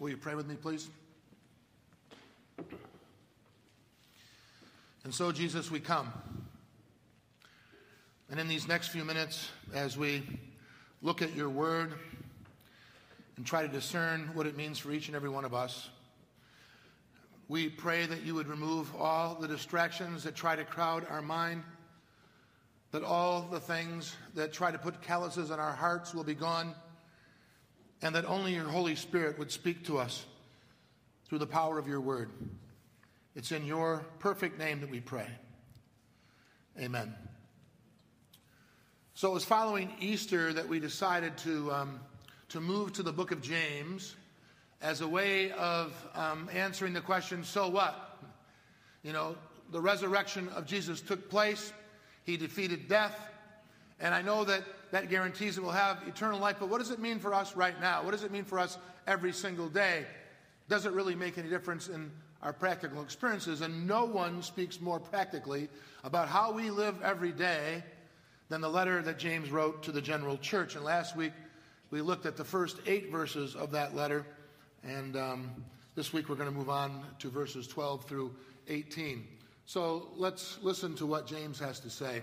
Will you pray with me, please? And so, Jesus, we come. And in these next few minutes, as we look at your word and try to discern what it means for each and every one of us, we pray that you would remove all the distractions that try to crowd our mind, that all the things that try to put calluses on our hearts will be gone, and that only your Holy Spirit would speak to us through the power of your word. It's in your perfect name that we pray. Amen. So it was following Easter that we decided to, um, to move to the book of James as a way of um, answering the question so what? You know, the resurrection of Jesus took place, he defeated death, and I know that that guarantees that we'll have eternal life, but what does it mean for us right now? What does it mean for us every single day? Does it really make any difference in our practical experiences? And no one speaks more practically about how we live every day than the letter that James wrote to the general church. And last week we looked at the first eight verses of that letter, and um, this week we're going to move on to verses 12 through 18. So let's listen to what James has to say.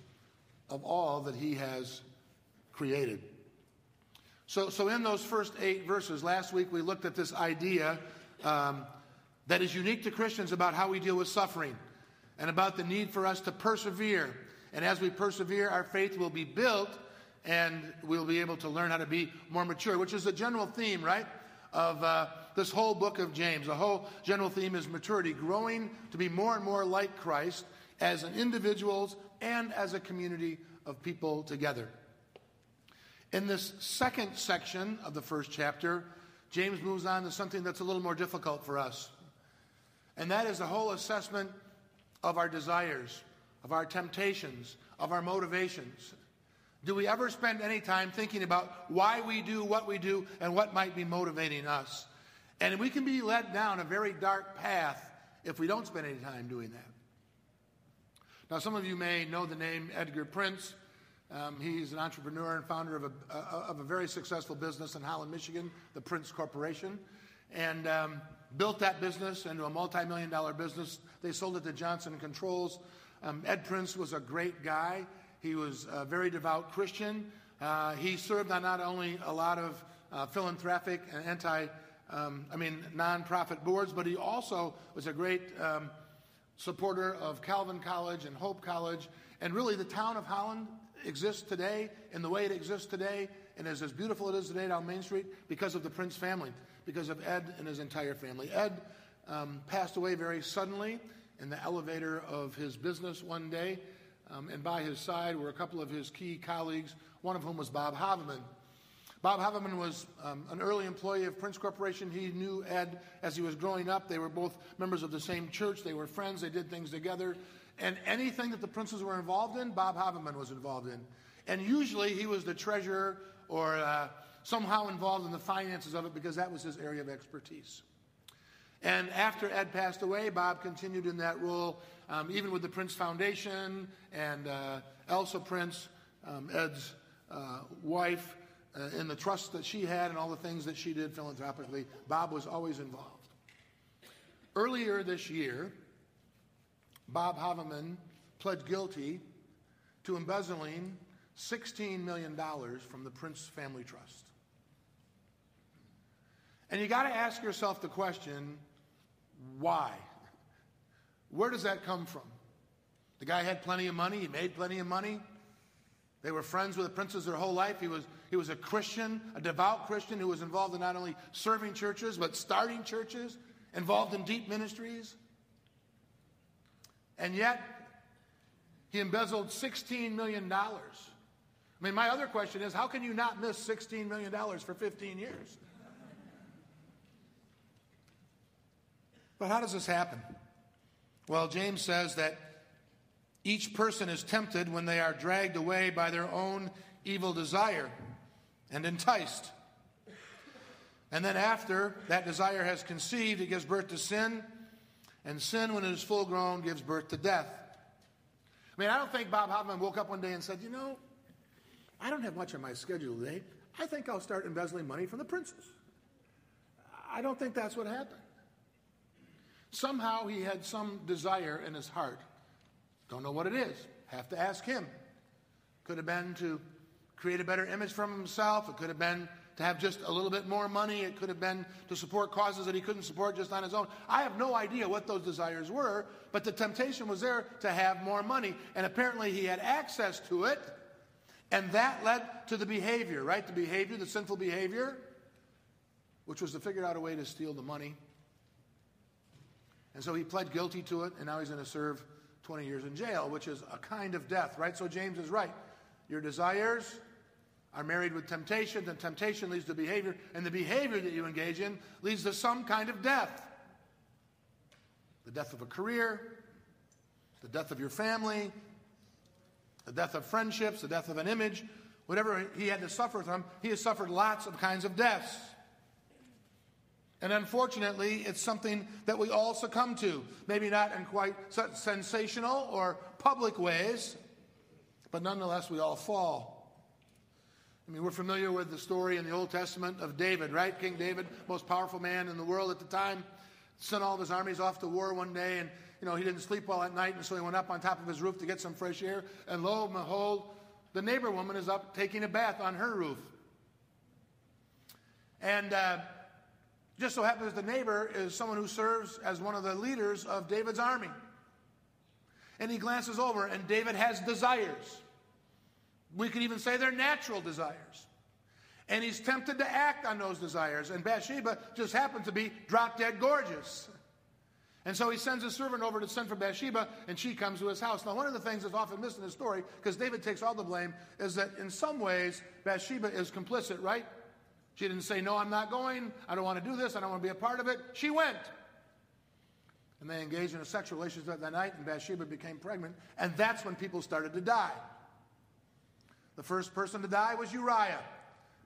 of all that he has created. So, so in those first eight verses, last week we looked at this idea um, that is unique to Christians about how we deal with suffering and about the need for us to persevere. And as we persevere, our faith will be built and we'll be able to learn how to be more mature, which is the general theme, right, of uh, this whole book of James. The whole general theme is maturity, growing to be more and more like Christ as an individuals and as a community of people together. In this second section of the first chapter, James moves on to something that's a little more difficult for us. And that is the whole assessment of our desires, of our temptations, of our motivations. Do we ever spend any time thinking about why we do what we do and what might be motivating us? And we can be led down a very dark path if we don't spend any time doing that. Now, some of you may know the name Edgar Prince. Um, he's an entrepreneur and founder of a, uh, of a very successful business in Holland, Michigan, the Prince Corporation, and um, built that business into a multi million dollar business. They sold it to Johnson Controls. Um, Ed Prince was a great guy. He was a very devout Christian. Uh, he served on not only a lot of uh, philanthropic and anti, um, I mean, nonprofit boards, but he also was a great um, supporter of Calvin College and Hope College. And really, the town of Holland exists today in the way it exists today and is as beautiful as it is today down Main Street because of the Prince family, because of Ed and his entire family. Ed um, passed away very suddenly in the elevator of his business one day, um, and by his side were a couple of his key colleagues, one of whom was Bob Haveman. Bob Haveman was um, an early employee of Prince Corporation. He knew Ed as he was growing up. They were both members of the same church. They were friends. They did things together. And anything that the Princes were involved in, Bob Haveman was involved in. And usually he was the treasurer or uh, somehow involved in the finances of it because that was his area of expertise. And after Ed passed away, Bob continued in that role, um, even with the Prince Foundation and uh, Elsa Prince, um, Ed's uh, wife uh, in the trust that she had and all the things that she did philanthropically. Bob was always involved. Earlier this year, Bob Haveman pled guilty to embezzling $16 million from the Prince Family Trust. And you got to ask yourself the question why Where does that come from? The guy had plenty of money, he made plenty of money. They were friends with the princes their whole life. He was, he was a Christian, a devout Christian who was involved in not only serving churches, but starting churches, involved in deep ministries. And yet, he embezzled $16 million. I mean, my other question is how can you not miss $16 million for 15 years? But how does this happen? Well, James says that each person is tempted when they are dragged away by their own evil desire and enticed. And then, after that desire has conceived, it gives birth to sin. And sin, when it is full grown, gives birth to death. I mean, I don't think Bob Haveman woke up one day and said, You know, I don't have much on my schedule today. I think I'll start embezzling money from the princes. I don't think that's what happened. Somehow he had some desire in his heart don't know what it is. Have to ask him. Could have been to create a better image from himself. It could have been to have just a little bit more money. It could have been to support causes that he couldn't support just on his own. I have no idea what those desires were, but the temptation was there to have more money. And apparently he had access to it. And that led to the behavior, right? The behavior, the sinful behavior, which was to figure out a way to steal the money. And so he pled guilty to it, and now he's going to serve 20 years in jail, which is a kind of death, right? So James is right. Your desires are married with temptation, and temptation leads to behavior, and the behavior that you engage in leads to some kind of death. The death of a career, the death of your family, the death of friendships, the death of an image, whatever he had to suffer from, he has suffered lots of kinds of deaths. And unfortunately, it's something that we all succumb to. Maybe not in quite such sensational or public ways, but nonetheless, we all fall. I mean, we're familiar with the story in the Old Testament of David, right? King David, most powerful man in the world at the time, sent all of his armies off to war one day, and you know he didn't sleep well at night, and so he went up on top of his roof to get some fresh air. And lo and behold, the neighbor woman is up taking a bath on her roof. And uh, just so happens the neighbor is someone who serves as one of the leaders of David's army. And he glances over, and David has desires. We could even say they're natural desires. And he's tempted to act on those desires. And Bathsheba just happened to be drop dead gorgeous. And so he sends his servant over to send for Bathsheba, and she comes to his house. Now, one of the things that's often missed in the story, because David takes all the blame, is that in some ways, Bathsheba is complicit, right? She didn't say, No, I'm not going. I don't want to do this. I don't want to be a part of it. She went. And they engaged in a sexual relationship that night, and Bathsheba became pregnant. And that's when people started to die. The first person to die was Uriah,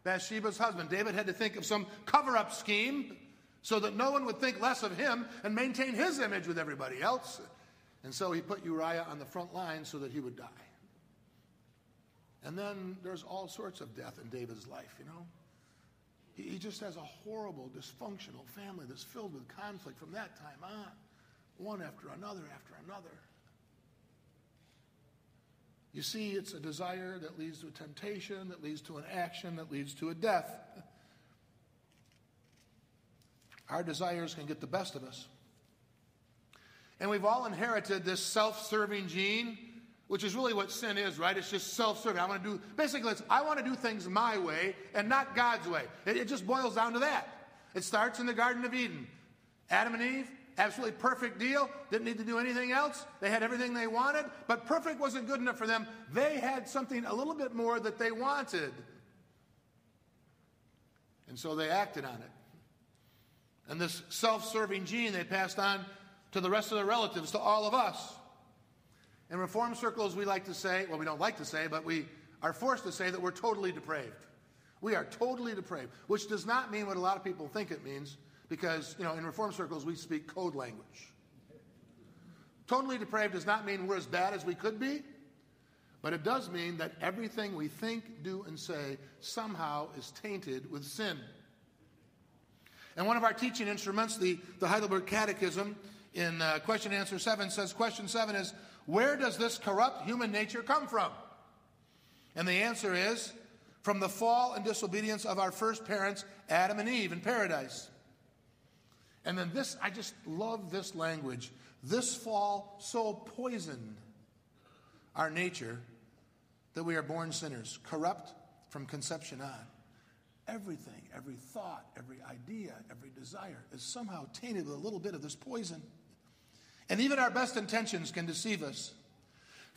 Bathsheba's husband. David had to think of some cover up scheme so that no one would think less of him and maintain his image with everybody else. And so he put Uriah on the front line so that he would die. And then there's all sorts of death in David's life, you know. He just has a horrible, dysfunctional family that's filled with conflict from that time on, one after another after another. You see, it's a desire that leads to a temptation, that leads to an action, that leads to a death. Our desires can get the best of us. And we've all inherited this self serving gene which is really what sin is, right? It's just self-serving. I want to do basically it's I want to do things my way and not God's way. It, it, just boils down to that. It starts in the Garden of Eden. Adam and Eve, absolutely perfect deal. Didn't need to do anything else. They had everything they wanted, but perfect wasn't good enough for them. They had something a little bit more that they wanted. And so they acted on it. And this self-serving gene they passed on to the rest of their relatives, to all of us. In reform circles, we like to say, well, we don't like to say, but we are forced to say that we're totally depraved. We are totally depraved, which does not mean what a lot of people think it means, because, you know, in reform circles, we speak code language. Totally depraved does not mean we're as bad as we could be, but it does mean that everything we think, do, and say somehow is tainted with sin. And one of our teaching instruments, the, the Heidelberg Catechism, in uh, question answer 7 says, Question 7 is, where does this corrupt human nature come from? And the answer is from the fall and disobedience of our first parents, Adam and Eve, in paradise. And then this, I just love this language. this fall so poisoned our nature that we are born sinners, corrupt from conception on. Everything, every thought, every idea, every desire is somehow tainted with a little bit of this poison. And even our best intentions can deceive us.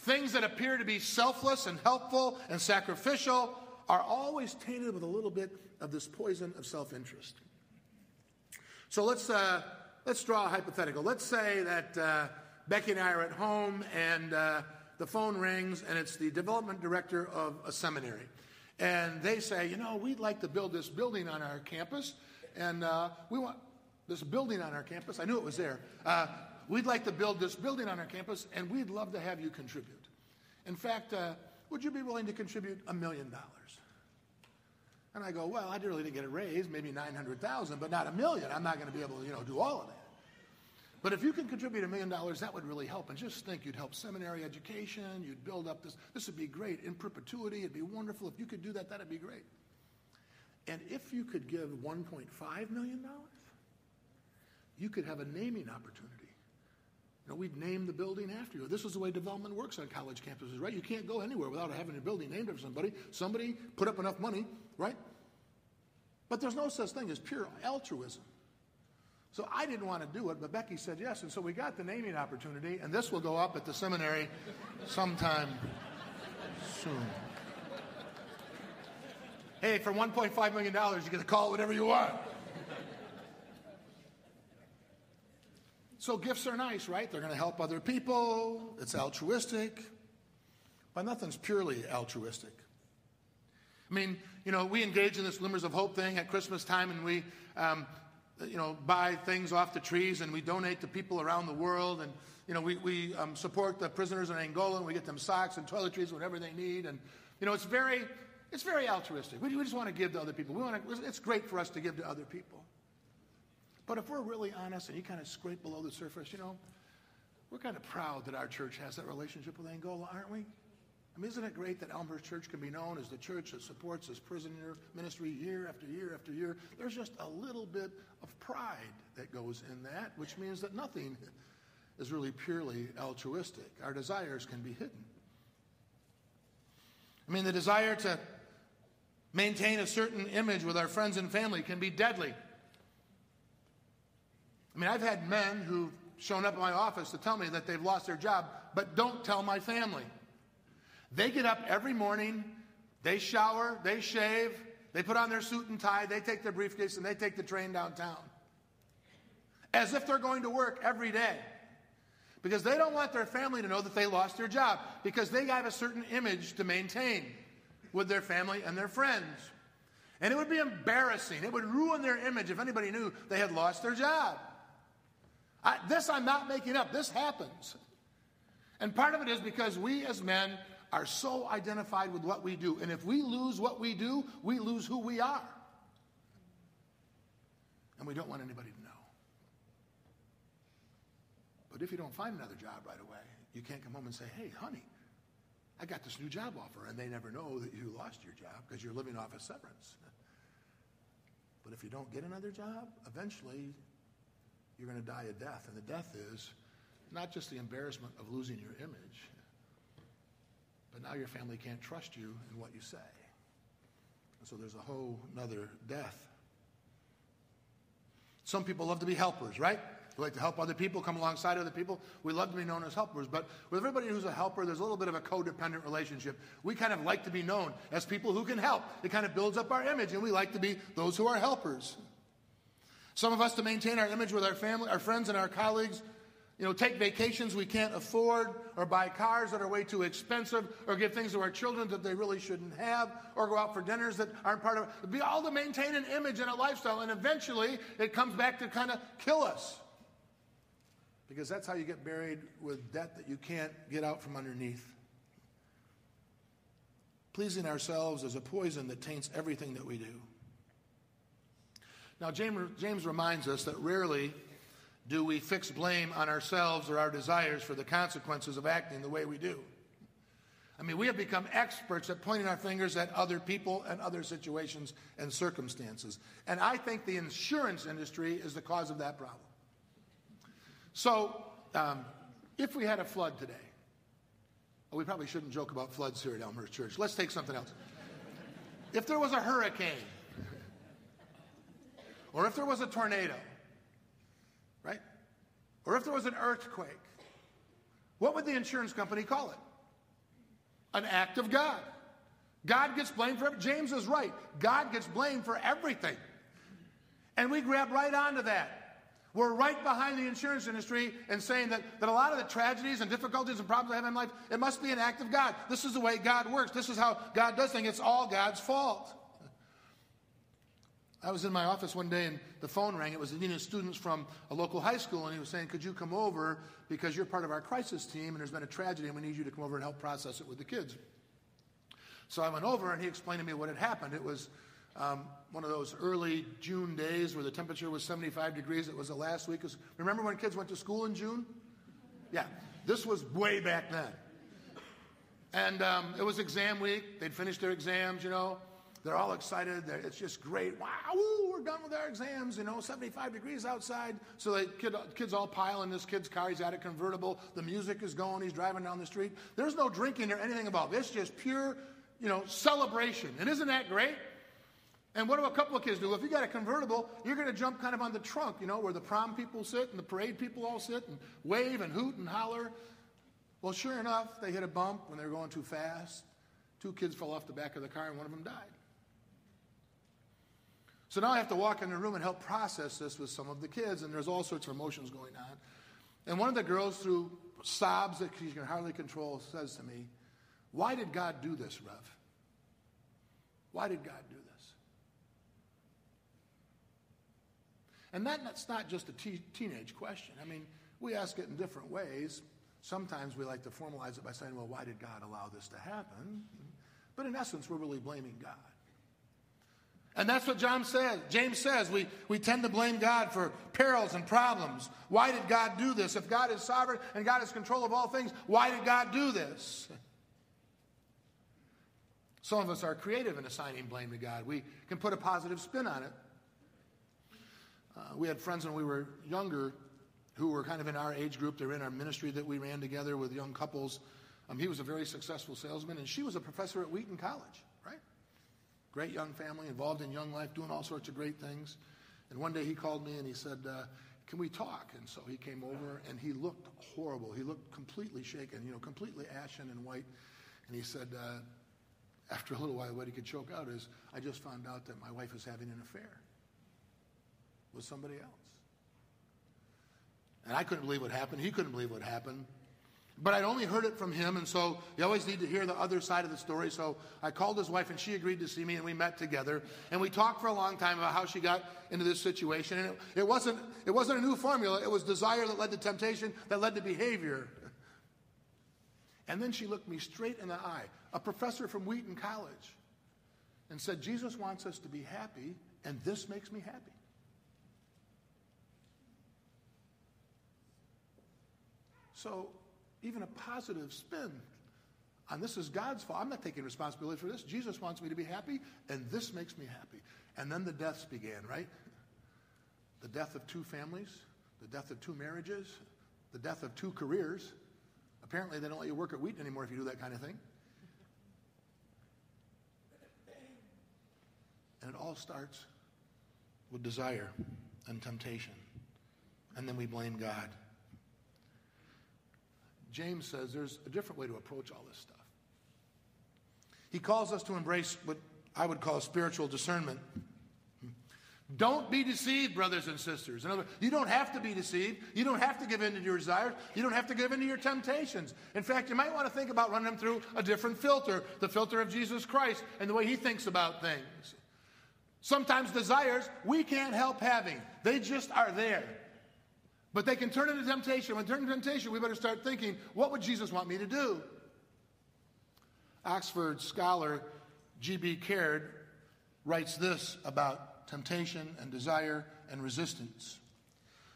Things that appear to be selfless and helpful and sacrificial are always tainted with a little bit of this poison of self interest. So let's, uh, let's draw a hypothetical. Let's say that uh, Becky and I are at home and uh, the phone rings and it's the development director of a seminary. And they say, you know, we'd like to build this building on our campus. And uh, we want this building on our campus. I knew it was there. We'd like to build this building on our campus and we'd love to have you contribute. In fact, uh, would you be willing to contribute a million dollars? And I go, well, I really didn't get a raise, maybe 900,000, but not a million. I'm not going to be able to, you know, do all of that. But if you can contribute a million dollars, that would really help. And just think, you'd help seminary education, you'd build up this. This would be great in perpetuity. It'd be wonderful. If you could do that, that'd be great. And if you could give $1.5 million, you could have a naming opportunity. Know, we'd name the building after you. This is the way development works on college campuses, right? You can't go anywhere without having a building named after somebody. Somebody put up enough money, right? But there's no such thing as pure altruism. So I didn't want to do it, but Becky said yes. And so we got the naming opportunity, and this will go up at the seminary sometime soon. Hey, for $1.5 million, you get to call it whatever you want. So gifts are nice, right? They're going to help other people. It's altruistic. But nothing's purely altruistic. I mean, you know, we engage in this Glimmers of Hope thing at Christmas time, and we um, you know, buy things off the trees and we donate to people around the world. And, you know, we, we um, support the prisoners in Angola and we get them socks and toiletries, whatever they need. And, you know, it's very, it's very altruistic. We, we just want to give to other people. We want to, it's great for us to give to other people. But if we're really honest and you kind of scrape below the surface, you know, we're kind of proud that our church has that relationship with Angola, aren't we? I mean, isn't it great that Elmhurst Church can be known as the church that supports this prisoner ministry year after year after year? There's just a little bit of pride that goes in that, which means that nothing is really purely altruistic. Our desires can be hidden. I mean, the desire to maintain a certain image with our friends and family can be deadly. I mean, I've had men who've shown up in my office to tell me that they've lost their job, but don't tell my family. They get up every morning, they shower, they shave, they put on their suit and tie, they take their briefcase, and they take the train downtown. As if they're going to work every day. Because they don't want their family to know that they lost their job, because they have a certain image to maintain with their family and their friends. And it would be embarrassing. It would ruin their image if anybody knew they had lost their job. I, this I'm not making up. This happens. And part of it is because we as men are so identified with what we do. And if we lose what we do, we lose who we are. And we don't want anybody to know. But if you don't find another job right away, you can't come home and say, hey, honey, I got this new job offer. And they never know that you lost your job because you're living off a severance. But if you don't get another job, eventually you're going to die a death. And the death is not just the embarrassment of losing your image, but now your family can't trust you in what you say. And so there's a whole nother death. Some people love to be helpers, right? We like to help other people, come alongside other people. We love to be known as helpers. But with everybody who's a helper, there's a little bit of a codependent relationship. We kind of like to be known as people who can help. It kind of builds up our image, and we like to be those who are helpers. Some of us, to maintain our image with our family, our friends, and our colleagues, you know, take vacations we can't afford, or buy cars that are way too expensive, or give things to our children that they really shouldn't have, or go out for dinners that aren't part of it. Be all to maintain an image and a lifestyle, and eventually it comes back to kind of kill us. Because that's how you get buried with debt that you can't get out from underneath. Pleasing ourselves is a poison that taints everything that we do. Now, James, James reminds us that rarely do we fix blame on ourselves or our desires for the consequences of acting the way we do? I mean, we have become experts at pointing our fingers at other people and other situations and circumstances. And I think the insurance industry is the cause of that problem. So, um, if we had a flood today, well, we probably shouldn't joke about floods here at Elmhurst Church. Let's take something else. If there was a hurricane, or if there was a tornado, right? Or if there was an earthquake, what would the insurance company call it? An act of God. God gets blamed for. James is right. God gets blamed for everything. And we grab right onto that. We're right behind the insurance industry and saying that, that a lot of the tragedies and difficulties and problems I have in life, it must be an act of God. This is the way God works. This is how God does things. It's all God's fault. I was in my office one day and the phone rang. It was of students from a local high school, and he was saying, Could you come over because you're part of our crisis team and there's been a tragedy and we need you to come over and help process it with the kids? So I went over and he explained to me what had happened. It was um, one of those early June days where the temperature was 75 degrees. It was the last week. Remember when kids went to school in June? Yeah, this was way back then. And um, it was exam week. They'd finished their exams, you know. They're all excited. They're, it's just great. Wow, woo, we're done with our exams. You know, 75 degrees outside. So the kid, kids all pile in this kid's car. He's at a convertible. The music is going. He's driving down the street. There's no drinking or anything about this. Just pure, you know, celebration. And isn't that great? And what do a couple of kids do? If you got a convertible, you're going to jump kind of on the trunk, you know, where the prom people sit and the parade people all sit and wave and hoot and holler. Well, sure enough, they hit a bump when they were going too fast. Two kids fell off the back of the car and one of them died. So now I have to walk in the room and help process this with some of the kids, and there's all sorts of emotions going on. And one of the girls, through sobs that she can hardly control, says to me, Why did God do this, Rev? Why did God do this? And that, that's not just a te- teenage question. I mean, we ask it in different ways. Sometimes we like to formalize it by saying, well, why did God allow this to happen? But in essence, we're really blaming God. And that's what John says. James says we, we tend to blame God for perils and problems. Why did God do this? If God is sovereign and God is control of all things, why did God do this? Some of us are creative in assigning blame to God. We can put a positive spin on it. Uh, we had friends when we were younger who were kind of in our age group. They were in our ministry that we ran together with young couples. Um, he was a very successful salesman, and she was a professor at Wheaton College. Great young family, involved in young life, doing all sorts of great things. And one day he called me and he said, uh, Can we talk? And so he came over and he looked horrible. He looked completely shaken, you know, completely ashen and white. And he said, uh, after a little while, what he could choke out is, I just found out that my wife is having an affair with somebody else. And I couldn't believe what happened. He couldn't believe what happened. But I'd only heard it from him, and so you always need to hear the other side of the story. So I called his wife, and she agreed to see me, and we met together. And we talked for a long time about how she got into this situation. And it, it, wasn't, it wasn't a new formula, it was desire that led to temptation, that led to behavior. And then she looked me straight in the eye, a professor from Wheaton College, and said, Jesus wants us to be happy, and this makes me happy. So even a positive spin on this is God's fault. I'm not taking responsibility for this. Jesus wants me to be happy, and this makes me happy. And then the deaths began, right? The death of two families, the death of two marriages, the death of two careers. Apparently, they don't let you work at Wheaton anymore if you do that kind of thing. And it all starts with desire and temptation. And then we blame God. James says there's a different way to approach all this stuff. He calls us to embrace what I would call spiritual discernment. Don't be deceived, brothers and sisters. In other words, you don't have to be deceived. You don't have to give in to your desires. You don't have to give in to your temptations. In fact, you might want to think about running them through a different filter the filter of Jesus Christ and the way he thinks about things. Sometimes desires we can't help having, they just are there. But they can turn into temptation. When turn into temptation, we better start thinking, what would Jesus want me to do? Oxford scholar G.B. Caird writes this about temptation and desire and resistance.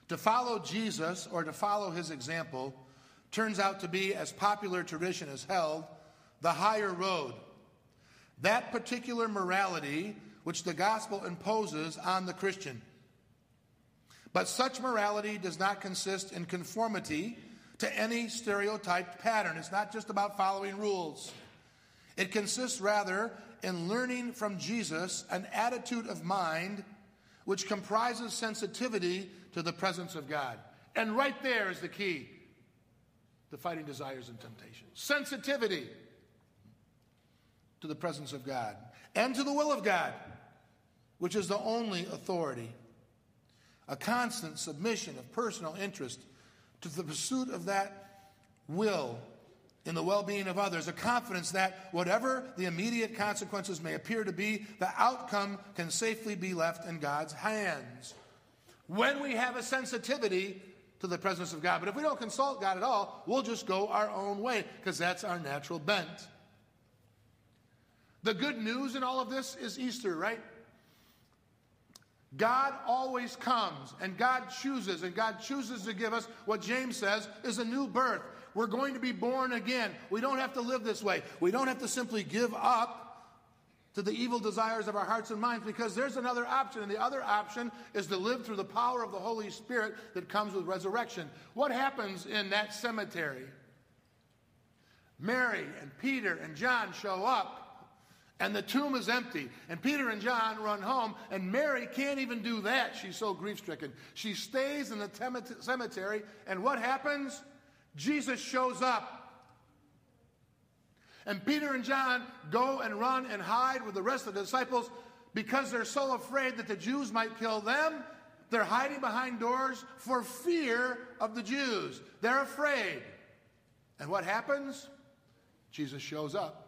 To follow Jesus or to follow his example turns out to be, as popular tradition has held, the higher road. That particular morality which the gospel imposes on the Christian. But such morality does not consist in conformity to any stereotyped pattern. It's not just about following rules. It consists rather in learning from Jesus an attitude of mind which comprises sensitivity to the presence of God. And right there is the key to fighting desires and temptations sensitivity to the presence of God and to the will of God, which is the only authority. A constant submission of personal interest to the pursuit of that will in the well being of others, a confidence that whatever the immediate consequences may appear to be, the outcome can safely be left in God's hands. When we have a sensitivity to the presence of God. But if we don't consult God at all, we'll just go our own way because that's our natural bent. The good news in all of this is Easter, right? God always comes and God chooses, and God chooses to give us what James says is a new birth. We're going to be born again. We don't have to live this way. We don't have to simply give up to the evil desires of our hearts and minds because there's another option. And the other option is to live through the power of the Holy Spirit that comes with resurrection. What happens in that cemetery? Mary and Peter and John show up and the tomb is empty. And Peter and John run home, and Mary can't even do that. She's so grief stricken. She stays in the cemetery, and what happens? Jesus shows up. And Peter and John go and run and hide with the rest of the disciples because they're so afraid that the Jews might kill them. They're hiding behind doors for fear of the Jews. They're afraid. And what happens? Jesus shows up.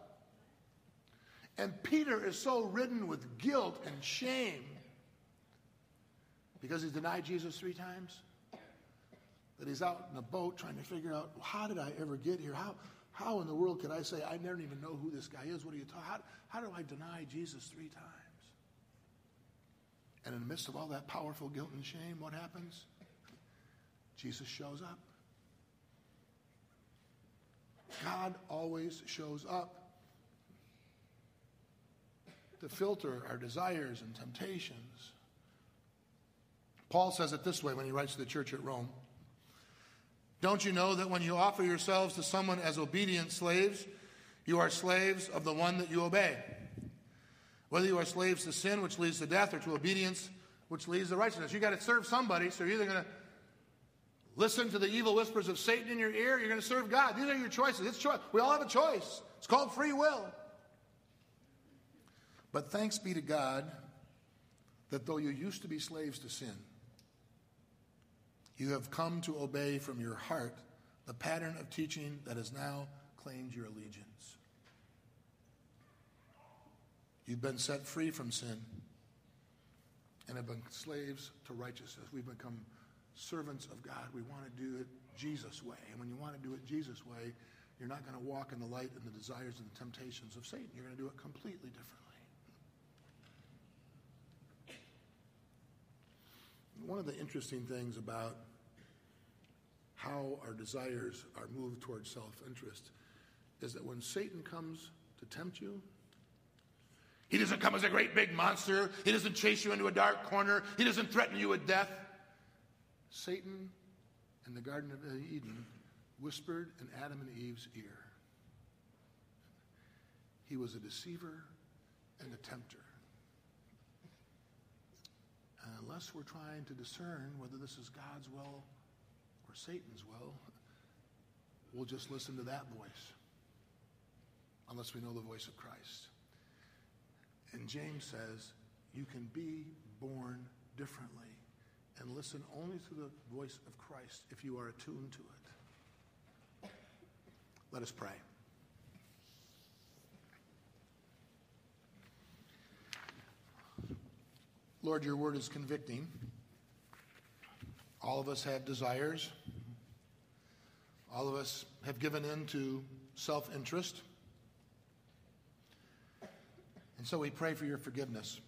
And Peter is so ridden with guilt and shame because he's denied Jesus three times that he's out in a boat trying to figure out how did I ever get here? How, how in the world could I say I never even know who this guy is? What are you talking? How, how do I deny Jesus three times? And in the midst of all that powerful guilt and shame, what happens? Jesus shows up. God always shows up to filter our desires and temptations. Paul says it this way when he writes to the church at Rome. Don't you know that when you offer yourselves to someone as obedient slaves, you are slaves of the one that you obey? Whether you are slaves to sin, which leads to death, or to obedience, which leads to righteousness. You got to serve somebody, so you're either going to listen to the evil whispers of Satan in your ear, you're going to serve God. These are your choices. It's choice. We all have a choice. It's called free will. But thanks be to God that though you used to be slaves to sin, you have come to obey from your heart the pattern of teaching that has now claimed your allegiance. You've been set free from sin and have been slaves to righteousness. We've become servants of God. We want to do it Jesus' way. And when you want to do it Jesus' way, you're not going to walk in the light and the desires and the temptations of Satan. You're going to do it completely differently. One of the interesting things about how our desires are moved towards self interest is that when Satan comes to tempt you, he doesn't come as a great big monster. He doesn't chase you into a dark corner. He doesn't threaten you with death. Satan in the Garden of Eden whispered in Adam and Eve's ear. He was a deceiver and a tempter. And unless we're trying to discern whether this is God's will or Satan's will, we'll just listen to that voice unless we know the voice of Christ. And James says, you can be born differently and listen only to the voice of Christ if you are attuned to it. Let us pray. Lord, your word is convicting. All of us have desires. All of us have given in to self interest. And so we pray for your forgiveness.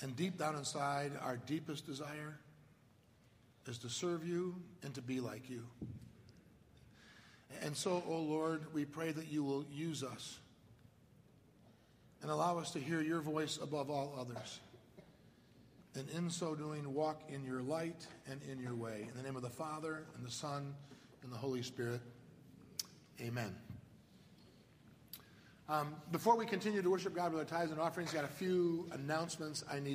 And deep down inside, our deepest desire is to serve you and to be like you. And so, O oh Lord, we pray that you will use us and allow us to hear your voice above all others. and in so doing, walk in your light and in your way. In the name of the Father, and the Son, and the Holy Spirit. Amen. Um, before we continue to worship God with our tithes and offerings, got a few announcements I need.